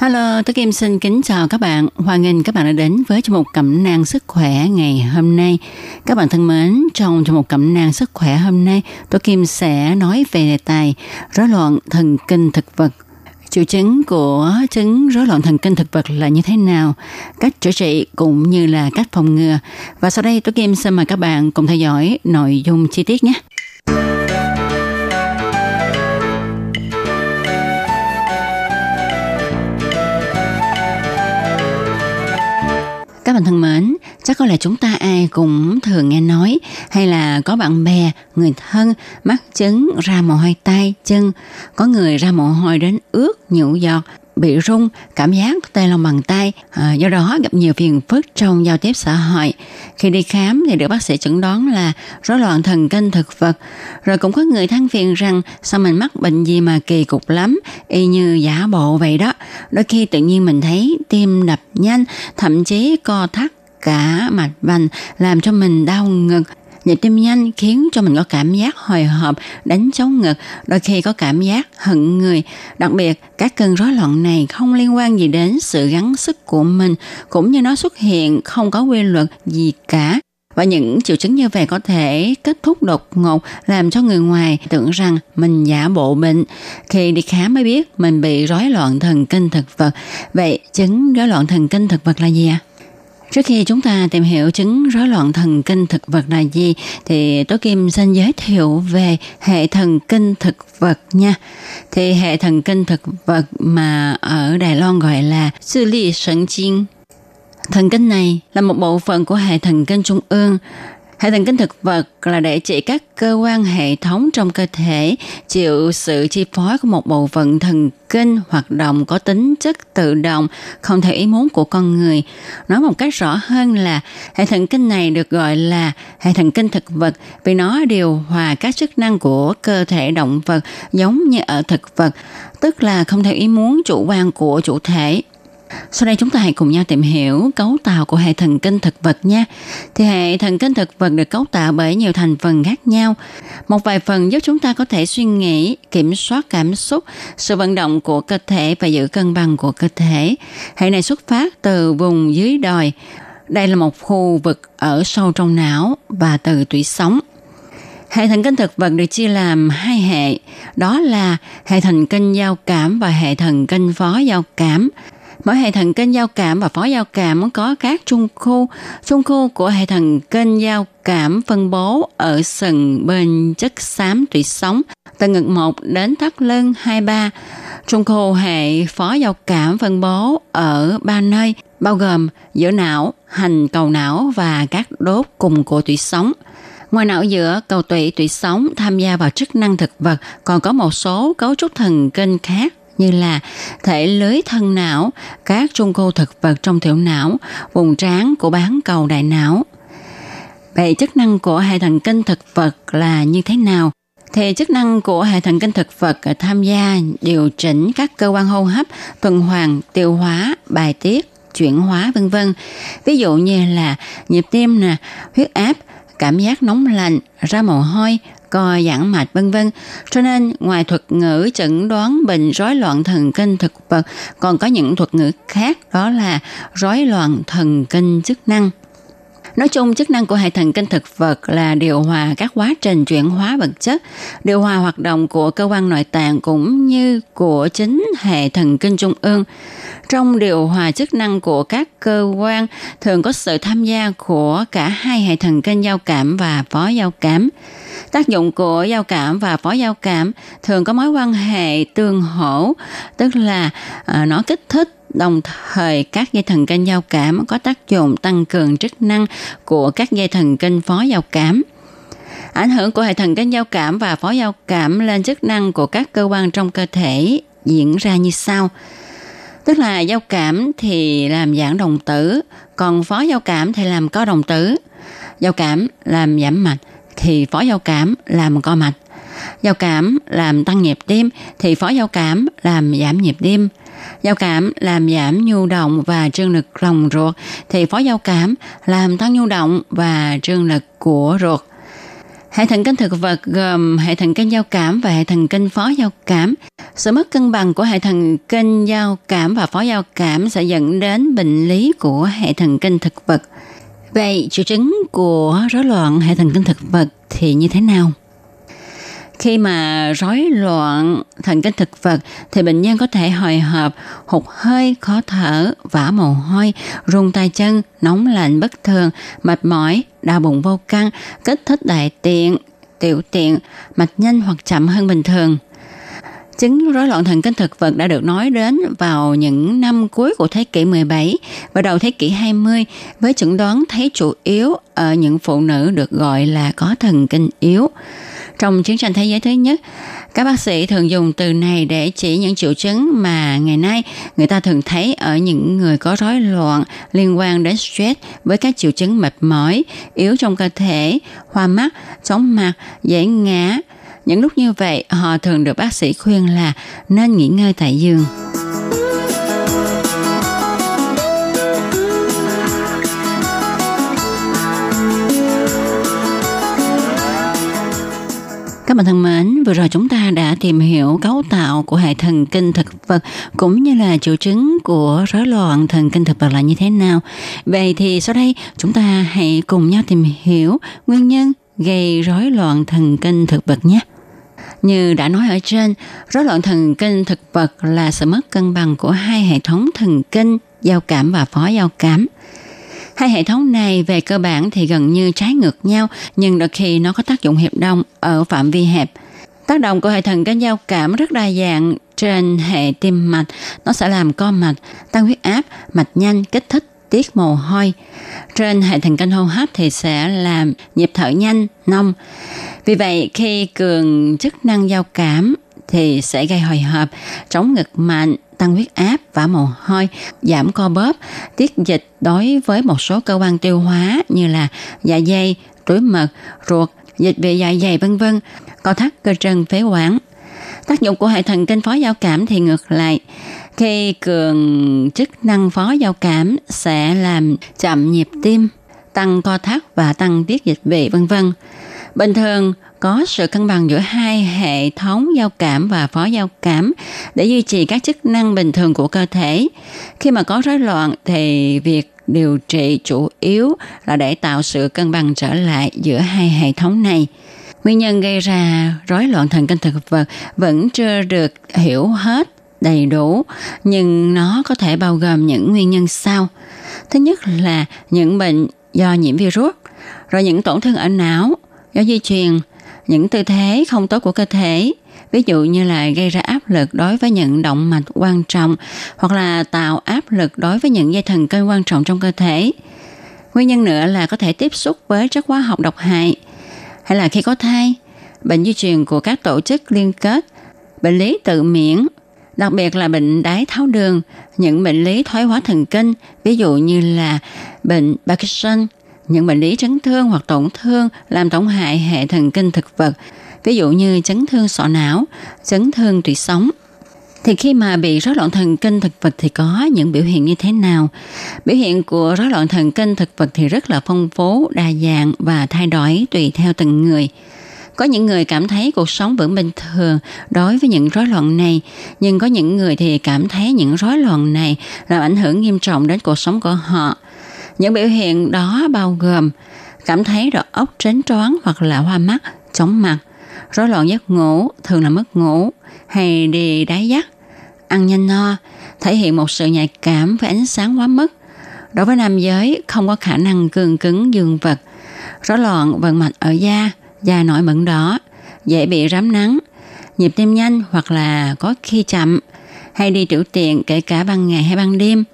Hello, tôi Kim xin kính chào các bạn. Hoan nghênh các bạn đã đến với chương mục cẩm nang sức khỏe ngày hôm nay. Các bạn thân mến, trong chương mục cẩm nang sức khỏe hôm nay, tôi Kim sẽ nói về đề tài rối loạn thần kinh thực vật. Triệu chứng của chứng rối loạn thần kinh thực vật là như thế nào, cách chữa trị cũng như là cách phòng ngừa. Và sau đây tôi Kim xin mời các bạn cùng theo dõi nội dung chi tiết nhé. Bạn thân mến, chắc có lẽ chúng ta ai cũng thường nghe nói hay là có bạn bè, người thân mắc chứng ra mồ hôi tay, chân, có người ra mồ hôi đến ướt, nhũ giọt, bị rung, cảm giác tê lòng bàn tay, à, do đó gặp nhiều phiền phức trong giao tiếp xã hội. Khi đi khám thì được bác sĩ chẩn đoán là rối loạn thần kinh thực vật. Rồi cũng có người than phiền rằng sao mình mắc bệnh gì mà kỳ cục lắm, y như giả bộ vậy đó. Đôi khi tự nhiên mình thấy tim đập nhanh, thậm chí co thắt cả mạch vành làm cho mình đau ngực nhịp tim nhanh khiến cho mình có cảm giác hồi hộp, đánh chống ngực, đôi khi có cảm giác hận người. Đặc biệt, các cơn rối loạn này không liên quan gì đến sự gắng sức của mình, cũng như nó xuất hiện không có quy luật gì cả. Và những triệu chứng như vậy có thể kết thúc đột ngột làm cho người ngoài tưởng rằng mình giả bộ bệnh. Khi đi khám mới biết mình bị rối loạn thần kinh thực vật. Vậy chứng rối loạn thần kinh thực vật là gì ạ? À? Trước khi chúng ta tìm hiểu chứng rối loạn thần kinh thực vật là gì thì Tố Kim xin giới thiệu về hệ thần kinh thực vật nha. Thì hệ thần kinh thực vật mà ở Đài Loan gọi là sư ly 神经. Thần kinh này là một bộ phận của hệ thần kinh trung ương Hệ thần kinh thực vật là để chỉ các cơ quan hệ thống trong cơ thể chịu sự chi phối của một bộ phận thần kinh hoạt động có tính chất tự động, không theo ý muốn của con người. Nói một cách rõ hơn là hệ thần kinh này được gọi là hệ thần kinh thực vật vì nó điều hòa các chức năng của cơ thể động vật giống như ở thực vật, tức là không theo ý muốn chủ quan của chủ thể. Sau đây chúng ta hãy cùng nhau tìm hiểu cấu tạo của hệ thần kinh thực vật nha. Thì hệ thần kinh thực vật được cấu tạo bởi nhiều thành phần khác nhau. Một vài phần giúp chúng ta có thể suy nghĩ, kiểm soát cảm xúc, sự vận động của cơ thể và giữ cân bằng của cơ thể. Hệ này xuất phát từ vùng dưới đồi. Đây là một khu vực ở sâu trong não và từ tủy sống. Hệ thần kinh thực vật được chia làm hai hệ, đó là hệ thần kinh giao cảm và hệ thần kinh phó giao cảm. Mỗi hệ thần kinh giao cảm và phó giao cảm có các trung khu. Trung khu của hệ thần kinh giao cảm phân bố ở sừng bên chất xám tủy sống từ ngực 1 đến thắt lưng 23. Trung khu hệ phó giao cảm phân bố ở ba nơi bao gồm giữa não, hành cầu não và các đốt cùng của tủy sống. Ngoài não giữa, cầu tủy tủy sống tham gia vào chức năng thực vật, còn có một số cấu trúc thần kinh khác như là thể lưới thân não, các trung cô thực vật trong tiểu não, vùng trán của bán cầu đại não. Vậy chức năng của hệ thần kinh thực vật là như thế nào? Thì chức năng của hệ thần kinh thực vật ờ, tham gia điều chỉnh các cơ quan hô hấp, tuần hoàn, tiêu hóa, bài tiết, chuyển hóa vân vân. Ví dụ như là nhịp tim nè, huyết áp, cảm giác nóng lạnh, ra mồ hôi, co giãn mạch vân vân. Cho nên ngoài thuật ngữ chẩn đoán bệnh rối loạn thần kinh thực vật còn có những thuật ngữ khác đó là rối loạn thần kinh chức năng. Nói chung, chức năng của hệ thần kinh thực vật là điều hòa các quá trình chuyển hóa vật chất, điều hòa hoạt động của cơ quan nội tạng cũng như của chính hệ thần kinh trung ương. Trong điều hòa chức năng của các cơ quan thường có sự tham gia của cả hai hệ thần kinh giao cảm và phó giao cảm. Tác dụng của giao cảm và phó giao cảm thường có mối quan hệ tương hỗ, tức là à, nó kích thích Đồng thời, các dây thần kinh giao cảm có tác dụng tăng cường chức năng của các dây thần kinh phó giao cảm. Ảnh hưởng của hệ thần kinh giao cảm và phó giao cảm lên chức năng của các cơ quan trong cơ thể diễn ra như sau. Tức là giao cảm thì làm giãn đồng tử, còn phó giao cảm thì làm co đồng tử. Giao cảm làm giảm mạch thì phó giao cảm làm co mạch. Giao cảm làm tăng nhịp tim thì phó giao cảm làm giảm nhịp tim. Giao cảm làm giảm nhu động và trương lực lòng ruột thì phó giao cảm làm tăng nhu động và trương lực của ruột. Hệ thần kinh thực vật gồm hệ thần kinh giao cảm và hệ thần kinh phó giao cảm. Sự mất cân bằng của hệ thần kinh giao cảm và phó giao cảm sẽ dẫn đến bệnh lý của hệ thần kinh thực vật. Vậy triệu chứng của rối loạn hệ thần kinh thực vật thì như thế nào? Khi mà rối loạn thần kinh thực vật thì bệnh nhân có thể hồi hộp, hụt hơi, khó thở, vã mồ hôi, run tay chân, nóng lạnh bất thường, mệt mỏi, đau bụng vô căng, kích thích đại tiện, tiểu tiện, mạch nhanh hoặc chậm hơn bình thường. Chứng rối loạn thần kinh thực vật đã được nói đến vào những năm cuối của thế kỷ 17 và đầu thế kỷ 20 với chẩn đoán thấy chủ yếu ở những phụ nữ được gọi là có thần kinh yếu. Trong chiến tranh thế giới thứ nhất, các bác sĩ thường dùng từ này để chỉ những triệu chứng mà ngày nay người ta thường thấy ở những người có rối loạn liên quan đến stress với các triệu chứng mệt mỏi, yếu trong cơ thể, hoa mắt, chóng mặt, dễ ngã. Những lúc như vậy, họ thường được bác sĩ khuyên là nên nghỉ ngơi tại giường. Các bạn thân mến, vừa rồi chúng ta đã tìm hiểu cấu tạo của hệ thần kinh thực vật cũng như là triệu chứng của rối loạn thần kinh thực vật là như thế nào. Vậy thì sau đây chúng ta hãy cùng nhau tìm hiểu nguyên nhân gây rối loạn thần kinh thực vật nhé. Như đã nói ở trên, rối loạn thần kinh thực vật là sự mất cân bằng của hai hệ thống thần kinh giao cảm và phó giao cảm. Hai hệ thống này về cơ bản thì gần như trái ngược nhau, nhưng đôi khi nó có tác dụng hiệp đồng ở phạm vi hẹp. Tác động của hệ thần kinh giao cảm rất đa dạng trên hệ tim mạch, nó sẽ làm co mạch, tăng huyết áp, mạch nhanh, kích thích tiết mồ hôi. Trên hệ thần kinh hô hấp thì sẽ làm nhịp thở nhanh, nông. Vì vậy, khi cường chức năng giao cảm thì sẽ gây hồi hộp, trống ngực mạnh, tăng huyết áp, và mồ hôi, giảm co bóp, tiết dịch đối với một số cơ quan tiêu hóa như là dạ dày, túi mật, ruột, dịch vị dạ dày vân vân, co thắt cơ chân phế quản. Tác dụng của hệ thần kinh phó giao cảm thì ngược lại. Khi cường chức năng phó giao cảm sẽ làm chậm nhịp tim, tăng co thắt và tăng tiết dịch vị vân vân. Bình thường, có sự cân bằng giữa hai hệ thống giao cảm và phó giao cảm để duy trì các chức năng bình thường của cơ thể. Khi mà có rối loạn thì việc điều trị chủ yếu là để tạo sự cân bằng trở lại giữa hai hệ thống này. Nguyên nhân gây ra rối loạn thần kinh thực vật vẫn chưa được hiểu hết đầy đủ, nhưng nó có thể bao gồm những nguyên nhân sau. Thứ nhất là những bệnh do nhiễm virus, rồi những tổn thương ở não, do di truyền, những tư thế không tốt của cơ thể, ví dụ như là gây ra áp lực đối với những động mạch quan trọng hoặc là tạo áp lực đối với những dây thần kinh quan trọng trong cơ thể. Nguyên nhân nữa là có thể tiếp xúc với chất hóa học độc hại hay là khi có thai, bệnh di truyền của các tổ chức liên kết, bệnh lý tự miễn, đặc biệt là bệnh đái tháo đường, những bệnh lý thoái hóa thần kinh, ví dụ như là bệnh Parkinson, những bệnh lý chấn thương hoặc tổn thương làm tổn hại hệ thần kinh thực vật, ví dụ như chấn thương sọ não, chấn thương tủy sống. Thì khi mà bị rối loạn thần kinh thực vật thì có những biểu hiện như thế nào? Biểu hiện của rối loạn thần kinh thực vật thì rất là phong phú, đa dạng và thay đổi tùy theo từng người. Có những người cảm thấy cuộc sống vẫn bình thường đối với những rối loạn này, nhưng có những người thì cảm thấy những rối loạn này làm ảnh hưởng nghiêm trọng đến cuộc sống của họ. Những biểu hiện đó bao gồm cảm thấy đầu óc trến choáng hoặc là hoa mắt, chóng mặt, rối loạn giấc ngủ, thường là mất ngủ, hay đi đáy giấc, ăn nhanh no, thể hiện một sự nhạy cảm với ánh sáng quá mức. Đối với nam giới, không có khả năng cường cứng dương vật, rối loạn vận mạch ở da, da nổi mẩn đỏ, dễ bị rám nắng, nhịp tim nhanh hoặc là có khi chậm, hay đi tiểu tiện kể cả ban ngày hay ban đêm.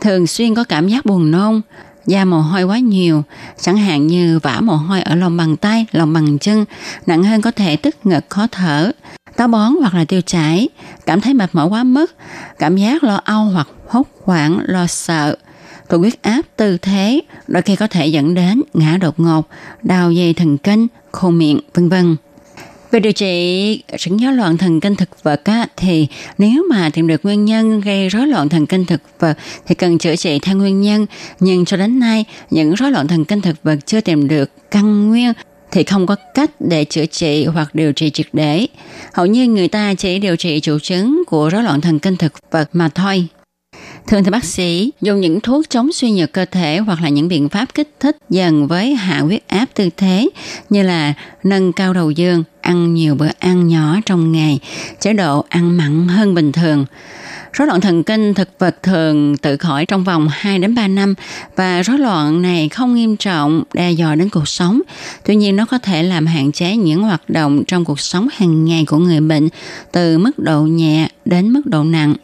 Thường xuyên có cảm giác buồn nôn, da mồ hôi quá nhiều, chẳng hạn như vã mồ hôi ở lòng bàn tay, lòng bàn chân, nặng hơn có thể tức ngực khó thở, táo bón hoặc là tiêu chảy, cảm thấy mệt mỏi quá mức, cảm giác lo âu hoặc hốt hoảng, lo sợ, tụt huyết áp tư thế, đôi khi có thể dẫn đến ngã đột ngột, đau dây thần kinh, khô miệng, vân vân. Về điều trị chứng rối loạn thần kinh thực vật á, thì nếu mà tìm được nguyên nhân gây rối loạn thần kinh thực vật thì cần chữa trị theo nguyên nhân. Nhưng cho đến nay, những rối loạn thần kinh thực vật chưa tìm được căn nguyên thì không có cách để chữa trị hoặc điều trị triệt để. Hầu như người ta chỉ điều trị triệu chứng của rối loạn thần kinh thực vật mà thôi. Thường thì bác sĩ dùng những thuốc chống suy nhược cơ thể hoặc là những biện pháp kích thích dần với hạ huyết áp tư thế như là nâng cao đầu dương, ăn nhiều bữa ăn nhỏ trong ngày, chế độ ăn mặn hơn bình thường. Rối loạn thần kinh thực vật thường tự khỏi trong vòng 2 đến 3 năm và rối loạn này không nghiêm trọng đe dọa đến cuộc sống. Tuy nhiên nó có thể làm hạn chế những hoạt động trong cuộc sống hàng ngày của người bệnh từ mức độ nhẹ đến mức độ nặng.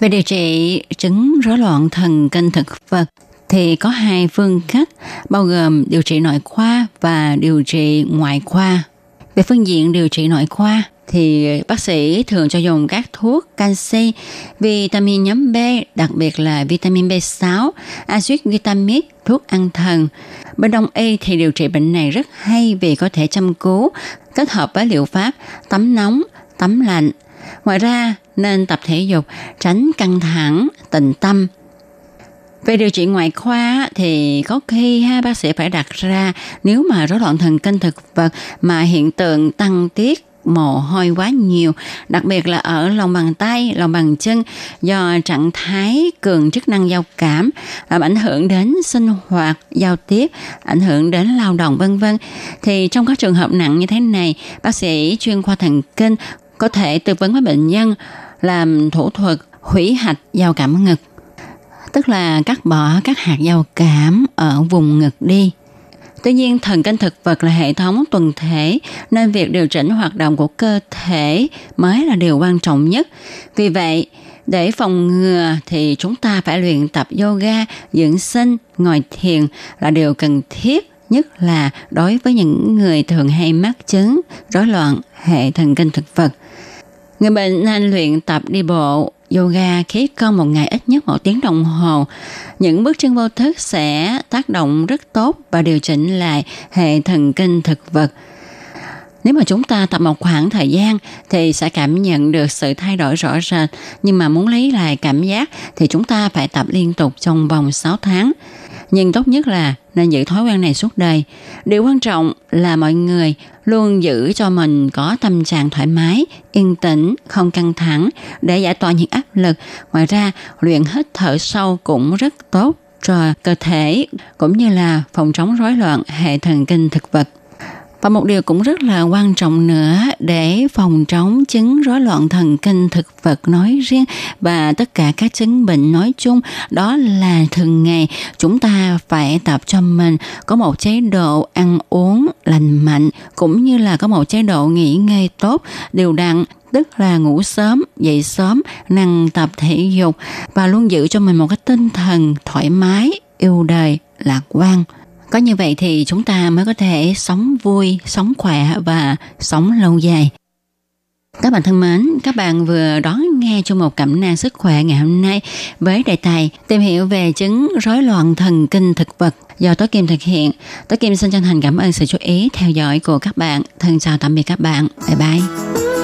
Về điều trị chứng rối loạn thần kinh thực vật thì có hai phương cách bao gồm điều trị nội khoa và điều trị ngoại khoa. Về phương diện điều trị nội khoa thì bác sĩ thường cho dùng các thuốc canxi, vitamin nhóm B, đặc biệt là vitamin B6, axit glutamic, thuốc ăn thần. Bên đông y thì điều trị bệnh này rất hay vì có thể chăm cứu, kết hợp với liệu pháp tắm nóng, tắm lạnh. Ngoài ra, nên tập thể dục, tránh căng thẳng, tình tâm. Về điều trị ngoại khoa thì có khi ha bác sĩ phải đặt ra nếu mà rối loạn thần kinh thực vật mà hiện tượng tăng tiết mồ hôi quá nhiều, đặc biệt là ở lòng bàn tay, lòng bàn chân do trạng thái cường chức năng giao cảm làm ảnh hưởng đến sinh hoạt, giao tiếp, ảnh hưởng đến lao động vân vân. Thì trong các trường hợp nặng như thế này, bác sĩ chuyên khoa thần kinh có thể tư vấn với bệnh nhân làm thủ thuật hủy hạch giao cảm ngực, tức là cắt bỏ các hạt giao cảm ở vùng ngực đi. Tuy nhiên, thần kinh thực vật là hệ thống tuần thể, nên việc điều chỉnh hoạt động của cơ thể mới là điều quan trọng nhất. Vì vậy, để phòng ngừa thì chúng ta phải luyện tập yoga, dưỡng sinh, ngồi thiền là điều cần thiết nhất là đối với những người thường hay mắc chứng rối loạn hệ thần kinh thực vật. Người bệnh nên luyện tập đi bộ, yoga khí công một ngày ít nhất một tiếng đồng hồ. Những bước chân vô thức sẽ tác động rất tốt và điều chỉnh lại hệ thần kinh thực vật. Nếu mà chúng ta tập một khoảng thời gian thì sẽ cảm nhận được sự thay đổi rõ rệt, nhưng mà muốn lấy lại cảm giác thì chúng ta phải tập liên tục trong vòng 6 tháng nhưng tốt nhất là nên giữ thói quen này suốt đời. Điều quan trọng là mọi người luôn giữ cho mình có tâm trạng thoải mái, yên tĩnh, không căng thẳng để giải tỏa những áp lực. Ngoài ra, luyện hít thở sâu cũng rất tốt cho cơ thể cũng như là phòng chống rối loạn hệ thần kinh thực vật. Và một điều cũng rất là quan trọng nữa để phòng chống chứng rối loạn thần kinh thực vật nói riêng và tất cả các chứng bệnh nói chung đó là thường ngày chúng ta phải tập cho mình có một chế độ ăn uống lành mạnh cũng như là có một chế độ nghỉ ngơi tốt đều đặn tức là ngủ sớm, dậy sớm, năng tập thể dục và luôn giữ cho mình một cái tinh thần thoải mái, yêu đời, lạc quan. Có như vậy thì chúng ta mới có thể sống vui, sống khỏe và sống lâu dài. Các bạn thân mến, các bạn vừa đón nghe trong một cẩm nang sức khỏe ngày hôm nay với đề tài tìm hiểu về chứng rối loạn thần kinh thực vật do Tố Kim thực hiện. Tố Kim xin chân thành cảm ơn sự chú ý theo dõi của các bạn. Thân chào tạm biệt các bạn. Bye bye.